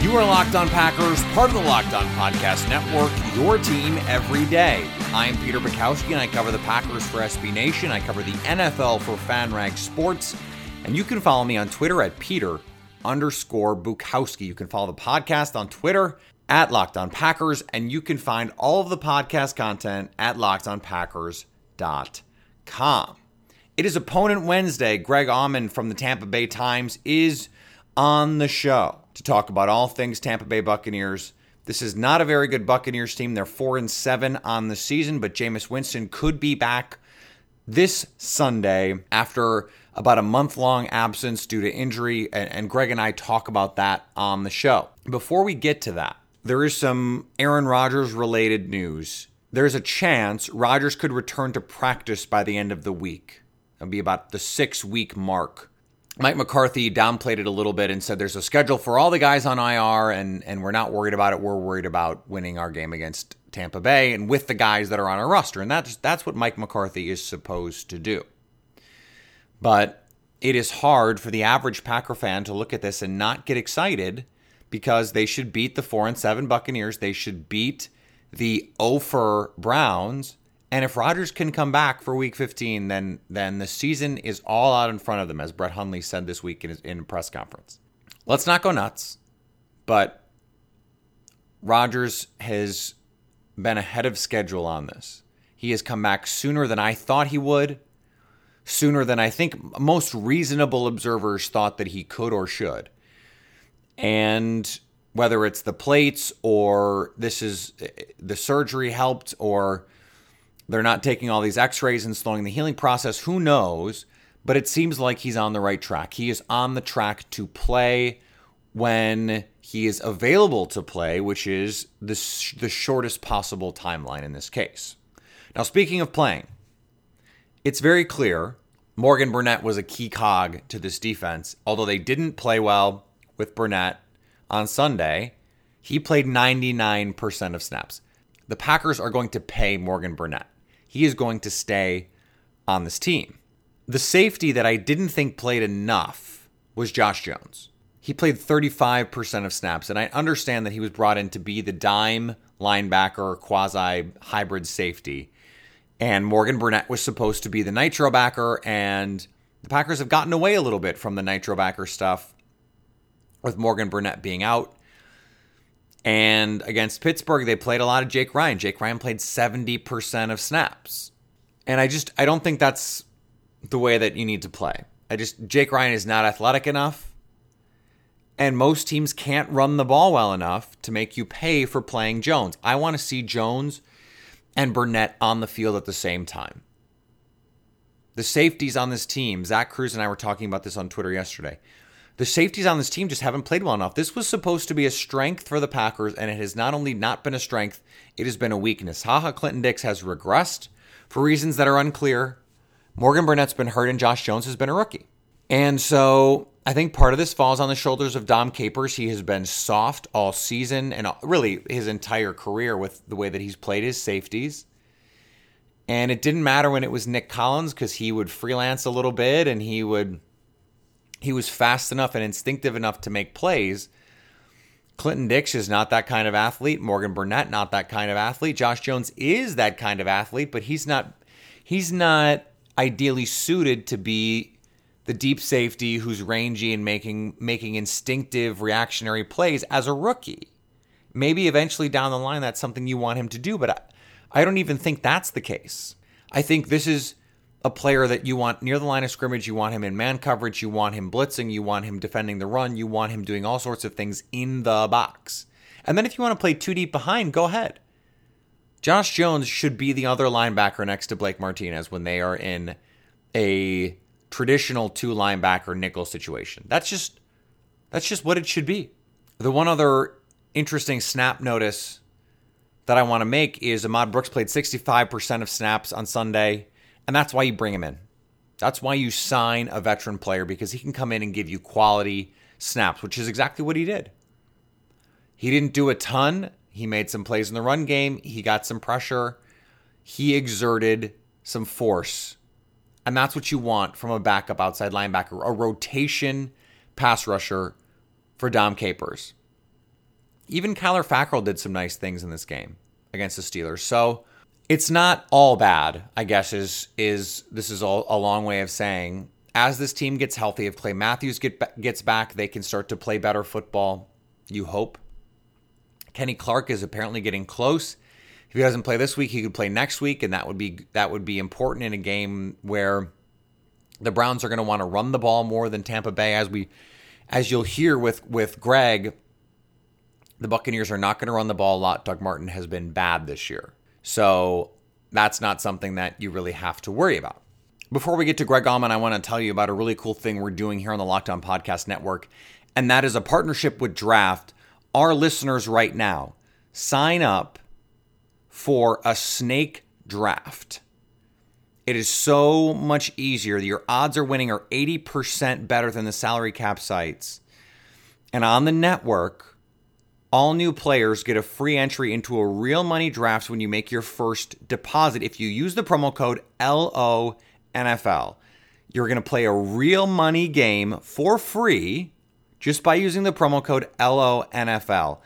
You are Locked On Packers, part of the Locked On Podcast Network, your team every day. I am Peter Bukowski, and I cover the Packers for SB Nation. I cover the NFL for FanRag Sports. And you can follow me on Twitter at Peter underscore Bukowski. You can follow the podcast on Twitter at Locked On Packers, and you can find all of the podcast content at lockedonpackers.com. It is Opponent Wednesday. Greg Auman from the Tampa Bay Times is on the show to talk about all things Tampa Bay Buccaneers. This is not a very good Buccaneers team. They're 4 and 7 on the season, but Jameis Winston could be back this Sunday after about a month long absence due to injury, and, Greg and I talk about that on the show. Before we get to that, there is some Aaron Rodgers related news. There's a chance Rodgers could return to practice by the end of the week. It'll be about the six week mark. Mike McCarthy downplayed it a little bit and said there's a schedule for all the guys on IR and, and we're not worried about it. We're worried about winning our game against Tampa Bay and with the guys that are on our roster. And that's that's what Mike McCarthy is supposed to do. But it is hard for the average Packer fan to look at this and not get excited because they should beat the 4 and 7 Buccaneers. They should beat the Ofer Browns and if Rodgers can come back for Week 15, then then the season is all out in front of them, as Brett Hundley said this week in his in press conference. Let's not go nuts, but Rodgers has been ahead of schedule on this. He has come back sooner than I thought he would, sooner than I think most reasonable observers thought that he could or should. And whether it's the plates or this is the surgery helped or they're not taking all these x rays and slowing the healing process. Who knows? But it seems like he's on the right track. He is on the track to play when he is available to play, which is the, sh- the shortest possible timeline in this case. Now, speaking of playing, it's very clear Morgan Burnett was a key cog to this defense. Although they didn't play well with Burnett on Sunday, he played 99% of snaps. The Packers are going to pay Morgan Burnett he is going to stay on this team. The safety that I didn't think played enough was Josh Jones. He played 35% of snaps, and I understand that he was brought in to be the dime linebacker, quasi hybrid safety. And Morgan Burnett was supposed to be the nitro backer, and the Packers have gotten away a little bit from the nitro backer stuff with Morgan Burnett being out. And against Pittsburgh, they played a lot of Jake Ryan. Jake Ryan played 70% of snaps. And I just I don't think that's the way that you need to play. I just Jake Ryan is not athletic enough. And most teams can't run the ball well enough to make you pay for playing Jones. I want to see Jones and Burnett on the field at the same time. The safeties on this team, Zach Kruse and I were talking about this on Twitter yesterday. The safeties on this team just haven't played well enough. This was supposed to be a strength for the Packers, and it has not only not been a strength, it has been a weakness. Ha Ha Clinton Dix has regressed for reasons that are unclear. Morgan Burnett's been hurt, and Josh Jones has been a rookie. And so I think part of this falls on the shoulders of Dom Capers. He has been soft all season and really his entire career with the way that he's played his safeties. And it didn't matter when it was Nick Collins because he would freelance a little bit and he would he was fast enough and instinctive enough to make plays. Clinton Dix is not that kind of athlete. Morgan Burnett not that kind of athlete. Josh Jones is that kind of athlete, but he's not he's not ideally suited to be the deep safety who's rangy and making making instinctive reactionary plays as a rookie. Maybe eventually down the line that's something you want him to do, but I, I don't even think that's the case. I think this is a player that you want near the line of scrimmage. You want him in man coverage. You want him blitzing. You want him defending the run. You want him doing all sorts of things in the box. And then if you want to play two deep behind, go ahead. Josh Jones should be the other linebacker next to Blake Martinez when they are in a traditional two linebacker nickel situation. That's just that's just what it should be. The one other interesting snap notice that I want to make is Ahmad Brooks played 65% of snaps on Sunday, and that's why you bring him in. That's why you sign a veteran player because he can come in and give you quality snaps, which is exactly what he did. He didn't do a ton. He made some plays in the run game, he got some pressure, he exerted some force. And that's what you want from a backup outside linebacker, a rotation pass rusher for Dom Capers. Even Kyler Fackrell did some nice things in this game against the Steelers. So it's not all bad, I guess is is this is all, a long way of saying as this team gets healthy, if Clay Matthews get, gets back, they can start to play better football. You hope. Kenny Clark is apparently getting close. If he doesn't play this week, he could play next week, and that would be that would be important in a game where the Browns are going to want to run the ball more than Tampa Bay, as we as you'll hear with with Greg. The Buccaneers are not going to run the ball a lot. Doug Martin has been bad this year. So that's not something that you really have to worry about. Before we get to Greg Auman, I want to tell you about a really cool thing we're doing here on the Locked On Podcast Network, and that is a partnership with Draft. Our listeners right now sign up for a snake draft. It is so much easier. Your odds are winning are 80% better than the salary cap sites. And on the network, all new players get a free entry into a real money draft when you make your first deposit. If you use the promo code LONFL, you're going to play a real money game for free just by using the promo code LONFL.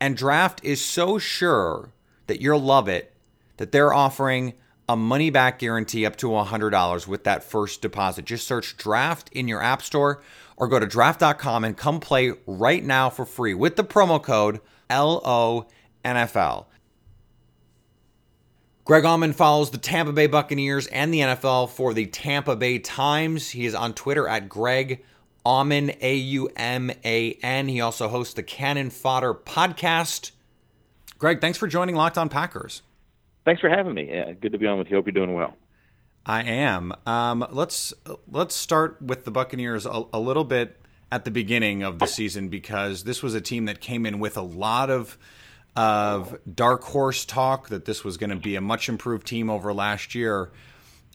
And Draft is so sure that you'll love it that they're offering a money back guarantee up to $100 with that first deposit. Just search Draft in your App Store or go to draft.com and come play right now for free with the promo code LONFL. Greg Auman follows the Tampa Bay Buccaneers and the NFL for the Tampa Bay Times. He is on Twitter at Greg Auman, A U M A N. He also hosts the Cannon Fodder podcast. Greg, thanks for joining Locked On Packers. Thanks for having me. Yeah, good to be on with you. Hope you're doing well. I am. Um, let's let's start with the Buccaneers a, a, little bit at the beginning of the season because this was a team that came in with a lot of of dark horse talk that this was going to be a much improved team over last year.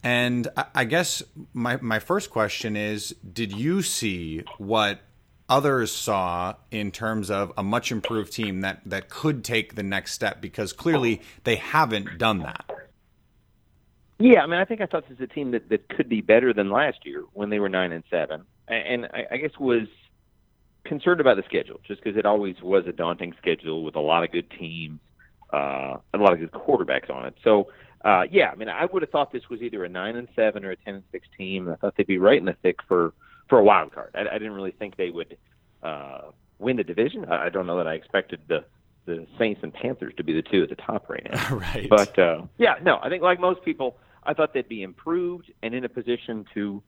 And I, I guess my my first question is: Did you see what others saw in terms of a much improved team that that could take the next step? Because clearly they haven't done that. Yeah, I mean, I think I thought this was a team that, that could be better than last year when they were nine and seven, and I, I guess was concerned about the schedule just because it always was a daunting schedule with a lot of good teams, uh, a lot of good quarterbacks on it. So, uh, yeah, I mean, I would have thought this was either a nine and seven or a ten and six team. I thought they'd be right in the thick for for a wild card. I, I didn't really think they would uh, win the division. I, I don't know that I expected the the Saints and Panthers to be the two at the top right now. right. But uh, yeah, no, I think like most people, I thought they'd be improved and in a position to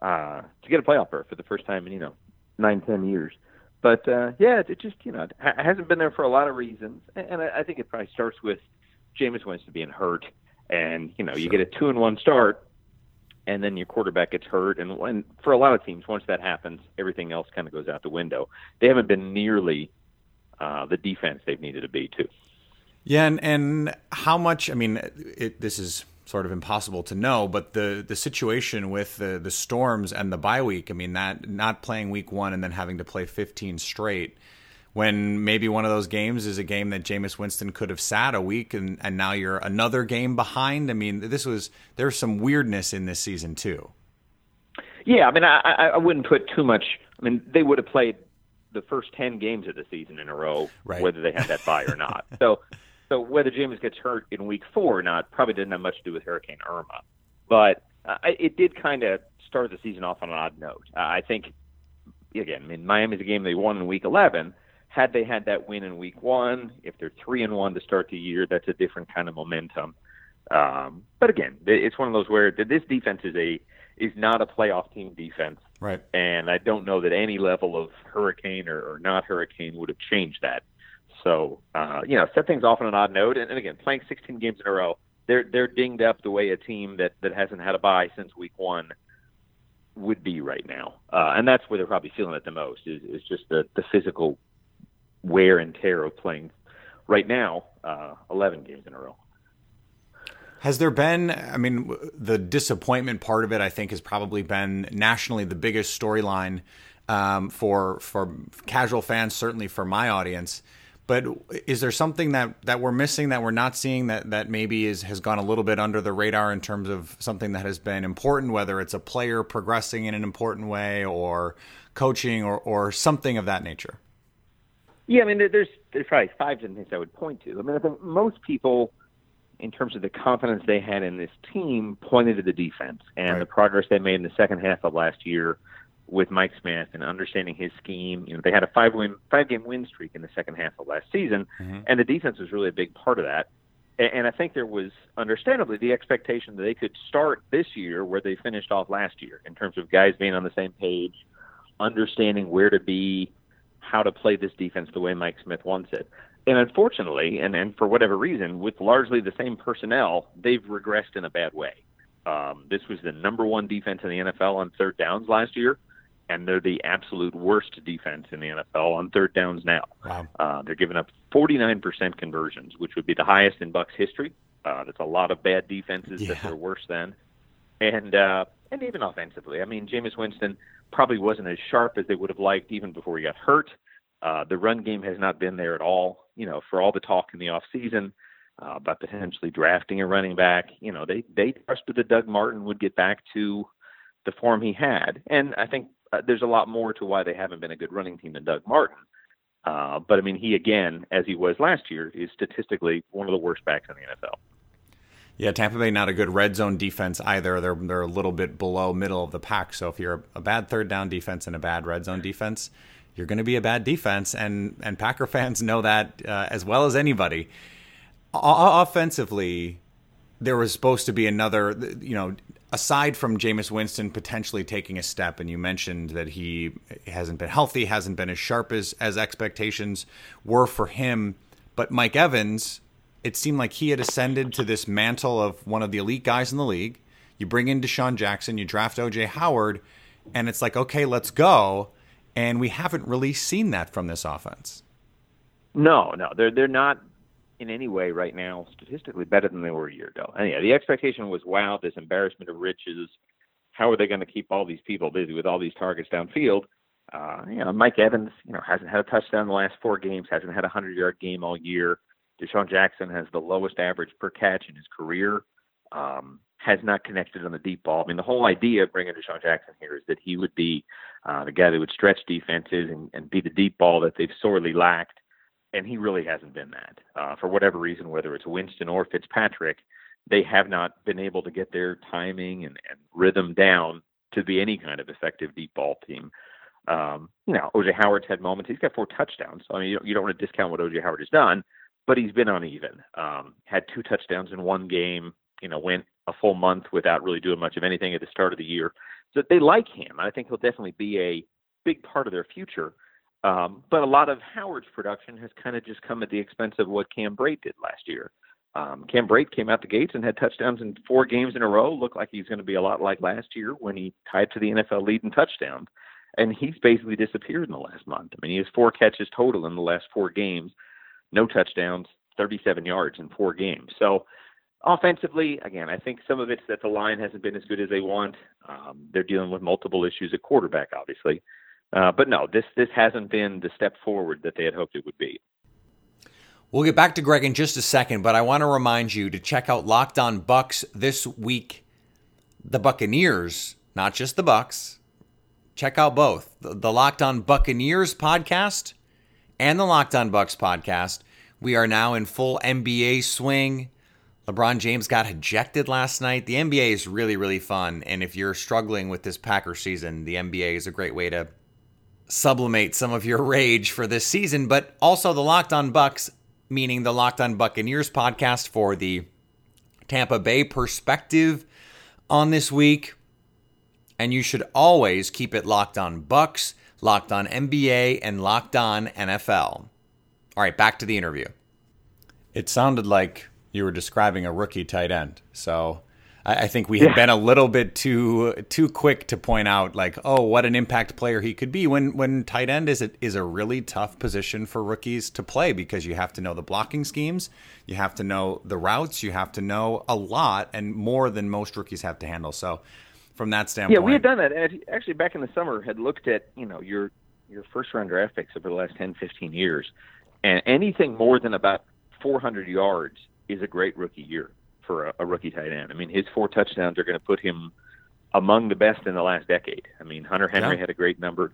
uh, to get a playoff berth for the first time in you know nine ten years. But uh, yeah, it just you know it hasn't been there for a lot of reasons, and I, I think it probably starts with Jameis Winston being hurt, and you know sure. you get a two and one start, and then your quarterback gets hurt, and when for a lot of teams, once that happens, everything else kind of goes out the window. They haven't been nearly uh, the defense they've needed to be too. Yeah, and and how much? I mean, it, this is sort of impossible to know. But the the situation with the the storms and the bye week, I mean, that not playing week one and then having to play 15 straight, when maybe one of those games is a game that Jameis Winston could have sat a week and and now you're another game behind. I mean, this was there's some weirdness in this season too. Yeah, I mean, I I wouldn't put too much. I mean, they would have played the first 10 games of the season in a row, right. whether they had that bye or not. So so whether Jameis gets hurt in week four or not probably didn't have much to do with Hurricane Irma, but uh, it did kind of start the season off on an odd note. Uh, I think again, I mean Miami's a game they won in week 11. Had they had that win in week one, if they're three and one to start the year, that's a different kind of momentum. Um, but again, it's one of those where this defense is a is not a playoff team defense, right? And I don't know that any level of hurricane or, or not hurricane would have changed that. So uh, you know, set things off on an odd note. And, and again, playing 16 games in a row, they're they're dinged up the way a team that that hasn't had a bye since week one would be right now. Uh, and that's where they're probably feeling it the most is, is just the the physical wear and tear of playing right now, uh, 11 games in a row. Has there been, I mean, the disappointment part of it, I think, has probably been nationally the biggest storyline um, for for casual fans, certainly for my audience. But is there something that, that we're missing that we're not seeing that, that maybe is has gone a little bit under the radar in terms of something that has been important, whether it's a player progressing in an important way or coaching or, or something of that nature? Yeah, I mean, there's there's probably five different things I would point to. I mean, I think most people in terms of the confidence they had in this team, pointed to the defense and right. the progress they made in the second half of last year with Mike Smith and understanding his scheme. You know, they had a five win five game win streak in the second half of last season, mm-hmm. and the defense was really a big part of that. And, and I think there was understandably the expectation that they could start this year where they finished off last year in terms of guys being on the same page, understanding where to be, how to play this defense the way Mike Smith wants it and unfortunately, and, and for whatever reason, with largely the same personnel, they've regressed in a bad way. Um, this was the number one defense in the NFL on third downs last year, and they're the absolute worst defense in the NFL on third downs now. Wow. Uh, they're giving up 49% conversions, which would be the highest in Bucks history. Uh, that's a lot of bad defenses yeah. that are worse than, and uh, and even offensively. I mean, Jameis Winston probably wasn't as sharp as they would have liked even before he got hurt. Uh, the run game has not been there at all. You know, for all the talk in the off season uh, about potentially drafting a running back, you know, they they trusted that Doug Martin would get back to the form he had, and I think uh, there's a lot more to why they haven't been a good running team than Doug Martin. Uh, but I mean, he again, as he was last year, is statistically one of the worst backs in the NFL. Yeah, Tampa Bay not a good red zone defense either. They're they're a little bit below middle of the pack. So if you're a, bad third down defense and a bad red zone defense, you're going to be a bad defense, and and Packer fans know that uh, as well as anybody. O- offensively, there was supposed to be another, you know, aside from Jameis Winston potentially taking a step, and you mentioned that he hasn't been healthy, hasn't been as sharp as as expectations were for him. But Mike Evans, it seemed like he had ascended to this mantle of one of the elite guys in the league. You bring in DeSean Jackson, you draft OJ Howard, and it's like, okay, let's go and we haven't really seen that from this offense. No, no, they're they're not in any way right now statistically better than they were a year ago. And yeah, the expectation was, wow, this embarrassment of riches. How are they going to keep all these people busy with all these targets downfield? Uh, you know, Mike Evans, you know, hasn't had a touchdown in the last four games, hasn't had a hundred yard game all year. DeSean Jackson has the lowest average per catch in his career. Um, has not connected on the deep ball. I mean, the whole idea of bringing DeSean Jackson here is that he would be uh, the guy that would stretch defenses and, and be the deep ball that they've sorely lacked, and he really hasn't been that. Uh, for whatever reason, whether it's Winston or Fitzpatrick, they have not been able to get their timing and, and rhythm down to be any kind of effective deep ball team. Um, you know, OJ Howard's had moments. He's got four touchdowns. So, I mean, you don't, you don't want to discount what OJ Howard has done, but he's been uneven. Um, had two touchdowns in one game. You know, went a full month without really doing much of anything at the start of the year. So they like him. I think he'll definitely be a big part of their future. Um, but a lot of Howard's production has kind of just come at the expense of what Cam Brate did last year. Um, Cam Brate came out the gates and had touchdowns in four games in a row. Looked like he's going to be a lot like last year when he tied to the NFL lead in touchdowns. And he's basically disappeared in the last month. I mean, he has four catches total in the last four games, no touchdowns, 37 yards in four games. So Offensively, again, I think some of it's that the line hasn't been as good as they want. Um, they're dealing with multiple issues at quarterback, obviously. Uh, but no, this this hasn't been the step forward that they had hoped it would be. We'll get back to Greg in just a second, but I want to remind you to check out Locked On Bucks this week. The Buccaneers, not just the Bucks. Check out both the, the Locked On Buccaneers podcast and the Locked On Bucs podcast. We are now in full NBA swing. LeBron James got ejected last night. The NBA is really, really fun. And if you're struggling with this Packer season, the NBA is a great way to sublimate some of your rage for this season. But also the Locked On Bucs, meaning the Locked On Buccaneers podcast for the Tampa Bay perspective on this week. And you should always keep it locked on Bucs, locked on NBA, and locked on NFL. All right, back to the interview. It sounded like you were describing a rookie tight end. So I, I think we have been a little bit too too quick to point out like, oh, what an impact player he could be. When when tight end is a, is a really tough position for rookies to play because you have to know the blocking schemes, you have to know the routes, you have to know a lot and more than most rookies have to handle. So from that standpoint, yeah, we had done that. And actually, back in the summer, had looked at you know your your first round draft picks over the last 10, 15 years, and anything more than about 400 yards is a great rookie year for a, a rookie tight end. I mean, his four touchdowns are going to put him among the best in the last decade. I mean, Hunter Henry Yeah. had a great number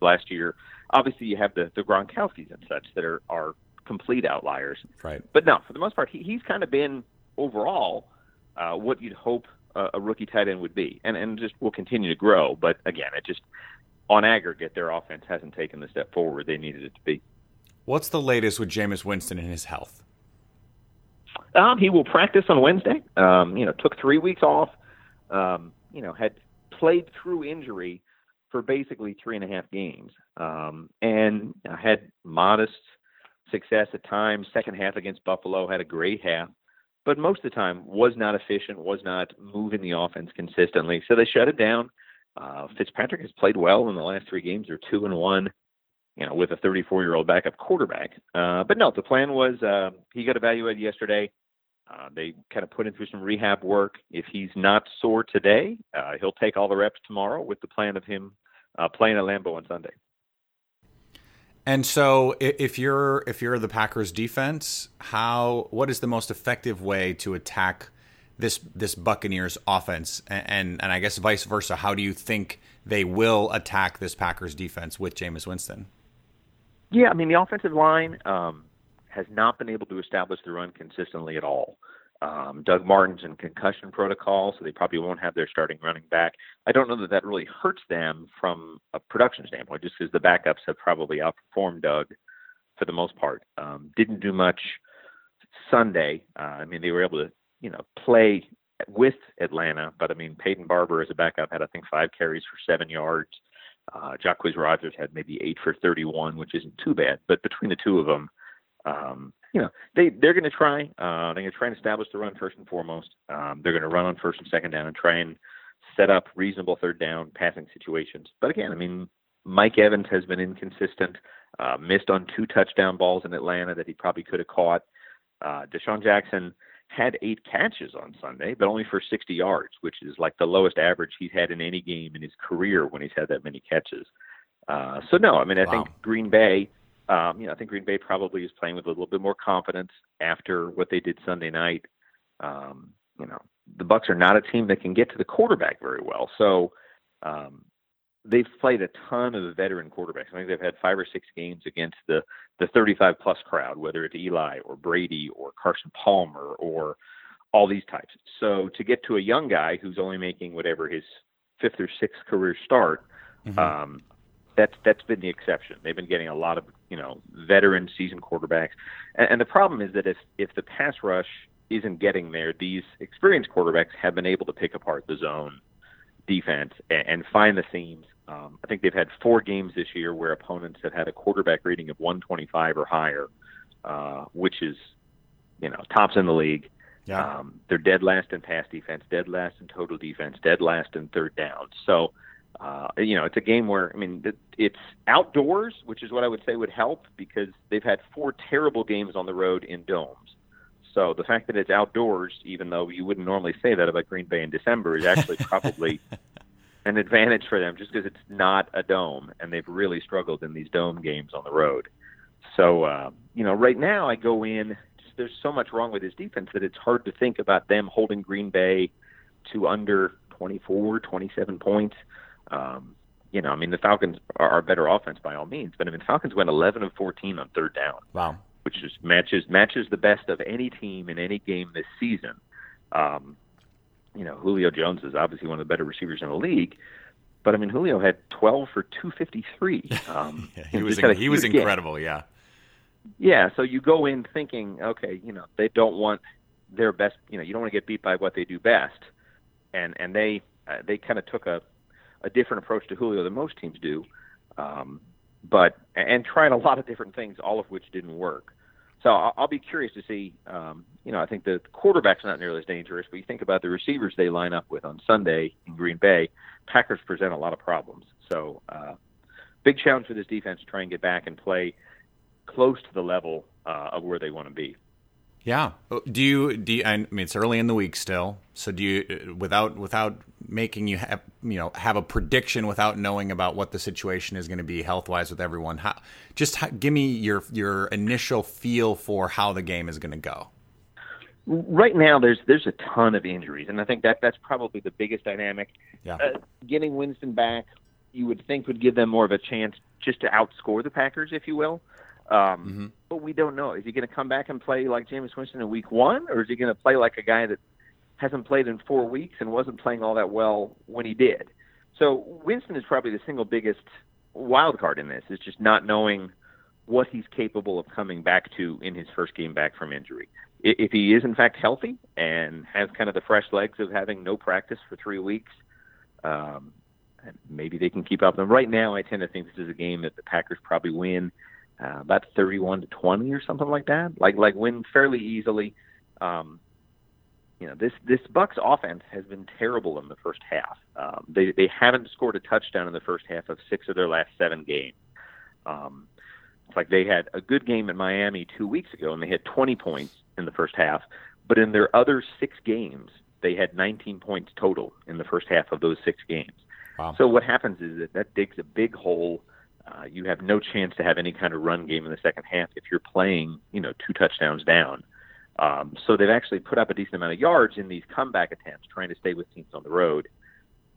last year. Obviously, you have the the Gronkowskis and such that are are complete outliers. right? But no, for the most part, he, he's kind of been overall uh, what you'd hope a, a rookie tight end would be, and and just will continue to grow. But again, it just on aggregate, their offense hasn't taken the step forward they needed it to be. What's the latest with Jameis Winston and his health? Um, he will practice on Wednesday. Um, you know, took three weeks off. Um, you know, had played through injury for basically three and a half games, um, and had modest success at times. Second half against Buffalo had a great half, but most of the time was not efficient, was not moving the offense consistently. So they shut it down. Uh, Fitzpatrick has played well in the last three games. They're two and one you know, with a 34 year old backup quarterback. Uh, but no, the plan was uh, he got evaluated yesterday. Uh, they kind of put him through some rehab work. If he's not sore today, uh, he'll take all the reps tomorrow with the plan of him uh, playing at Lambeau on Sunday. And so, if you're if you're the Packers defense, how what is the most effective way to attack this this Buccaneers offense, A- and and I guess vice versa? How do you think they will attack this Packers defense with Jameis Winston? Yeah, I mean the offensive line um, has not been able to establish the run consistently at all. Um, Doug Martin's in concussion protocol, so they probably won't have their starting running back. I don't know that that really hurts them from a production standpoint, just because the backups have probably outperformed Doug for the most part. Um, didn't do much Sunday. Uh, I mean, they were able to, you know, play with Atlanta, but I mean, Peyton Barber as a backup had I think five carries for seven yards. Uh, Jacquizz Rogers had maybe eight for 31, which isn't too bad. But between the two of them, um, you know, they they're going to try. Uh, they're going to try and establish the run first and foremost. Um, they're going to run on first and second down and try and set up reasonable third down passing situations. But again, I mean, Mike Evans has been inconsistent. Uh, missed on two touchdown balls in Atlanta that he probably could have caught. Uh, DeSean Jackson had eight catches on Sunday, but only for 60 yards, which is like the lowest average he's had in any game in his career when he's had that many catches. Uh, so no, I mean, I Wow. think Green Bay, um, you know, I think Green Bay probably is playing with a little bit more confidence after what they did Sunday night. Um, you know, the Bucks are not a team that can get to the quarterback very well, so um, they've played a ton of veteran quarterbacks. I think they've had five or six games against the the 35 plus crowd, whether it's Eli or Brady or Carson Palmer or all these types. So to get to a young guy who's only making whatever his fifth or sixth career start, um, that's that's been the exception. They've been getting a lot of you know veteran seasoned quarterbacks, and, and the problem is that if if the pass rush isn't getting there, these experienced quarterbacks have been able to pick apart the zone defense and, and find the seams. Um, I think they've had four games this year where opponents have had a quarterback rating of 125 or higher, uh, which is, you know, tops in the league. Yeah. Um, they're dead last in pass defense, dead last in total defense, dead last in third down. So, uh, you know, it's a game where I mean, it's outdoors, which is what I would say would help because they've had four terrible games on the road in domes. So the fact that it's outdoors, even though you wouldn't normally say that about Green Bay in December, is actually probably an advantage for them just because it's not a dome and they've really struggled in these dome games on the road. So, uh, you know, right now I go in, just, there's so much wrong with his defense that it's hard to think about them holding Green Bay to under 24, 27 points. Um, you know, I mean, the Falcons are, are better offense by all means, but I mean, the Falcons went 11 of 14 on third down Wow. which is matches matches the best of any team in any game this season. Um, you know, Julio Jones is obviously one of the better receivers in the league, but I mean, Julio had 12 for 253. Um, Yeah, he was he was game. incredible. Yeah. Yeah, so you go in thinking, okay, you know, they don't want their best. You know, you don't want to get beat by what they do best, and and they uh, they kind of took a a different approach to Julio than most teams do, um, but and tried a lot of different things, all of which didn't work. So I'll, I'll be curious to see. Um, you know, I think the quarterback's not nearly as dangerous, but you think about the receivers they line up with on Sunday in Green Bay. Packers present a lot of problems. So uh, big challenge for this defense to try and get back and play close to the level uh, of where they want to be. Yeah. Do you do you, I mean it's early in the week still. So do you without without making you have you know have a prediction without knowing about what the situation is going to be health wise with everyone? How, just how, give me your your initial feel for how the game is going to go. Right now, there's there's a ton of injuries, and I think that that's probably the biggest dynamic. Yeah. Uh, getting Winston back, you would think would give them more of a chance just to outscore the Packers, if you will. Um, Mm-hmm. But we don't know. Is he going to come back and play like Jameis Winston in Week One, or is he going to play like a guy that hasn't played in four weeks and wasn't playing all that well when he did? So Winston is probably the single biggest wild card in this. Is just not knowing what he's capable of coming back to in his first game back from injury. If he is in fact healthy and has kind of the fresh legs of having no practice for three weeks, um, maybe they can keep up. And right now, I tend to think this is a game that the Packers probably win uh, about 31 to 20 or something like that. Like like win fairly easily. Um, you know this this Bucks offense has been terrible in the first half. Um, they they haven't scored a touchdown in the first half of six of their last seven games. Um, it's like they had a good game in Miami two weeks ago and they had 20 points in the first half, but in their other six games they had 19 points total in the first half of those six games. Wow. So what happens is that that digs a big hole. Uh, you have no chance to have any kind of run game in the second half if you're playing, you know, two touchdowns down. Um, so they've actually put up a decent amount of yards in these comeback attempts, trying to stay with teams on the road,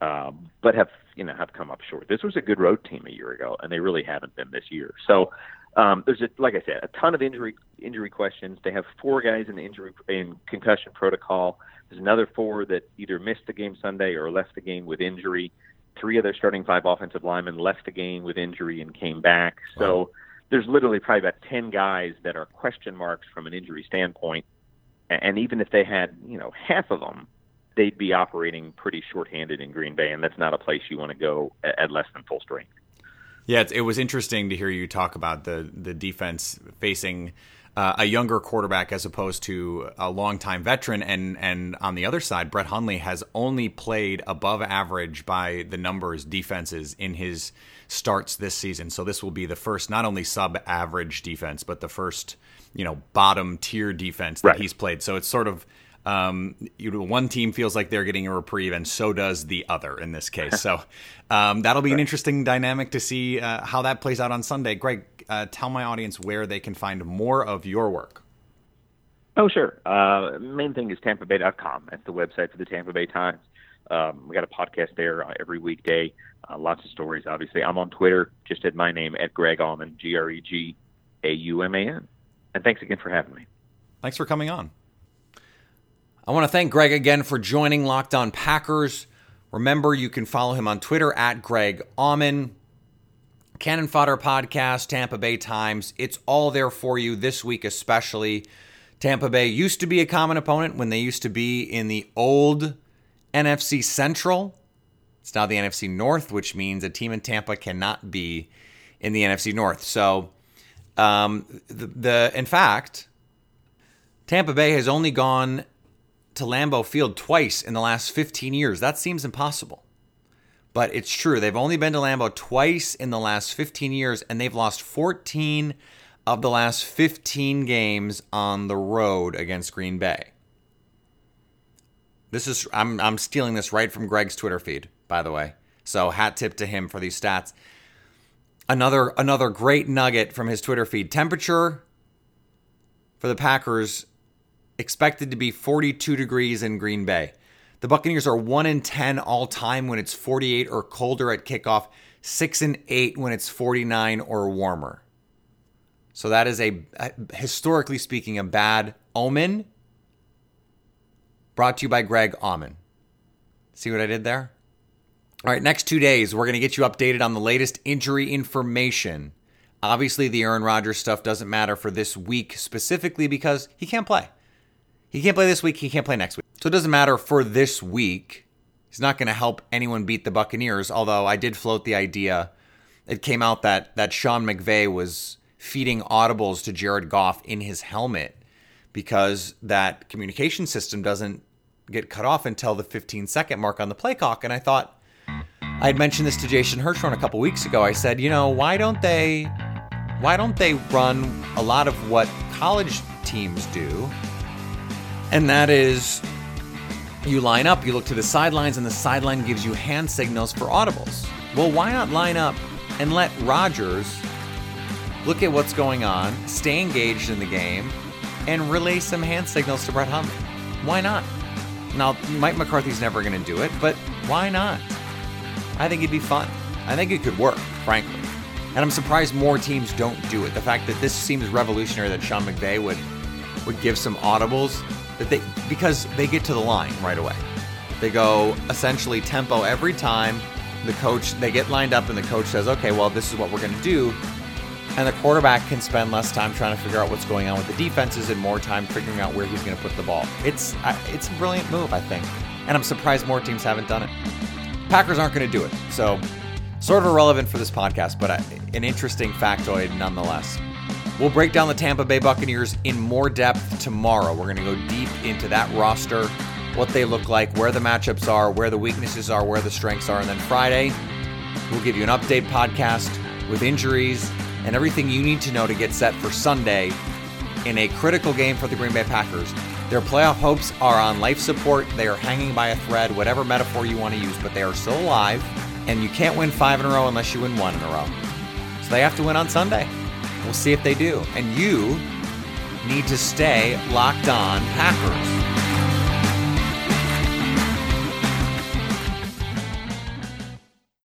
um, but have you know have come up short. This was a good road team a year ago, and they really haven't been this year. So um, there's a, like I said, a ton of injury injury questions. They have four guys in the injury in concussion protocol. There's another four that either missed the game Sunday or left the game with injury. Three of their starting five offensive linemen left the game with injury and came back. So there's literally probably about ten guys that are question marks from an injury standpoint. And even if they had, you know, half of them, they'd be operating pretty shorthanded in Green Bay, and that's not a place you want to go at, at less than full strength. Yeah, it was interesting to hear you talk about the the defense facing uh, a younger quarterback as opposed to a longtime veteran, and and on the other side, Brett Hundley has only played above average by the numbers defenses in his starts this season. So this will be the first not only sub average defense, but the first you know bottom tier defense that Right. he's played. So it's sort of um, you know, one team feels like they're getting a reprieve, and so does the other in this case. So um, that'll be an interesting dynamic to see uh, how that plays out on Sunday. Greg, uh, tell my audience where they can find more of your work. Oh, sure. Uh, main thing is TampaBay.com. That's the website for the Tampa Bay Times. Um, we got a podcast there uh, every weekday. Uh, lots of stories, obviously. I'm on Twitter, just at my name, at Greg Auman, G R E G A U M A N. And thanks again for having me. Thanks for coming on. I want to thank Greg again for joining Locked On Packers. Remember, you can follow him on Twitter at Greg Auman. Cannon Fodder Podcast, Tampa Bay Times. It's all there for you this week, especially. Tampa Bay used to be a common opponent when they used to be in the old NFC Central. It's now the NFC North, which means a team in Tampa cannot be in the NFC North. So, um, the, the in fact, Tampa Bay has only gone to Lambeau Field twice in the last 15 years. That seems impossible. But it's true. They've only been to Lambeau twice in the last 15 years, and they've lost 14 of the last 15 games on the road against Green Bay. This is I'm I'm stealing this right from Greg's Twitter feed, by the way. So hat tip to him for these stats. Another another great nugget from his Twitter feed. Temperature for the Packers expected to be 42 degrees in Green Bay. The Buccaneers are 1 in 10 all time when it's 48 or colder at kickoff, 6 and 8 when it's 49 or warmer. So that is a historically speaking a bad omen. Brought to you by Greg Auman. See what I did there? All right, next 2 days we're going to get you updated on the latest injury information. Obviously, the Aaron Rodgers stuff doesn't matter for this week specifically because he can't play. He can't play this week. He can't play next week. So it doesn't matter for this week. He's not going to help anyone beat the Buccaneers. Although I did float the idea. It came out that that Sean McVay was feeding audibles to Jared Goff in his helmet because that communication system doesn't get cut off until the 15 second mark on the play clock. And I thought, I had mentioned this to Jason Hirschhorn a couple weeks ago. I said, you know, why don't they, why don't they run a lot of what college teams do? And that is, you line up, you look to the sidelines, and the sideline gives you hand signals for audibles. Well, why not line up and let Rodgers look at what's going on, stay engaged in the game, and relay some hand signals to Brett Hundley? Why not? Now, Mike McCarthy's never going to do it, but why not? I think it'd be fun. I think it could work, frankly. And I'm surprised more teams don't do it. The fact that this seems revolutionary that Sean McVay would would give some audibles that they because they get to the line right away. They go essentially tempo every time. The coach they get lined up and the coach says, "Okay, well, this is what we're going to do." And the quarterback can spend less time trying to figure out what's going on with the defenses and more time figuring out where he's going to put the ball. It's it's a brilliant move, I think, and I'm surprised more teams haven't done it. Packers aren't going to do it, so sort of irrelevant for this podcast, but uh, an interesting factoid nonetheless. We'll break down the Tampa Bay Buccaneers in more depth tomorrow. We're going to go deep into that roster, what they look like, where the matchups are, where the weaknesses are, where the strengths are, and then Friday we'll give you an update podcast with injuries and everything you need to know to get set for Sunday in a critical game for the Green Bay Packers. Their playoff hopes are on life support. They are hanging by a thread, whatever metaphor you want to use, but they are still alive, and you can't win five in a row unless you win one in a row. So they have to win on Sunday. We'll see if they do. And you need to stay locked on Packers.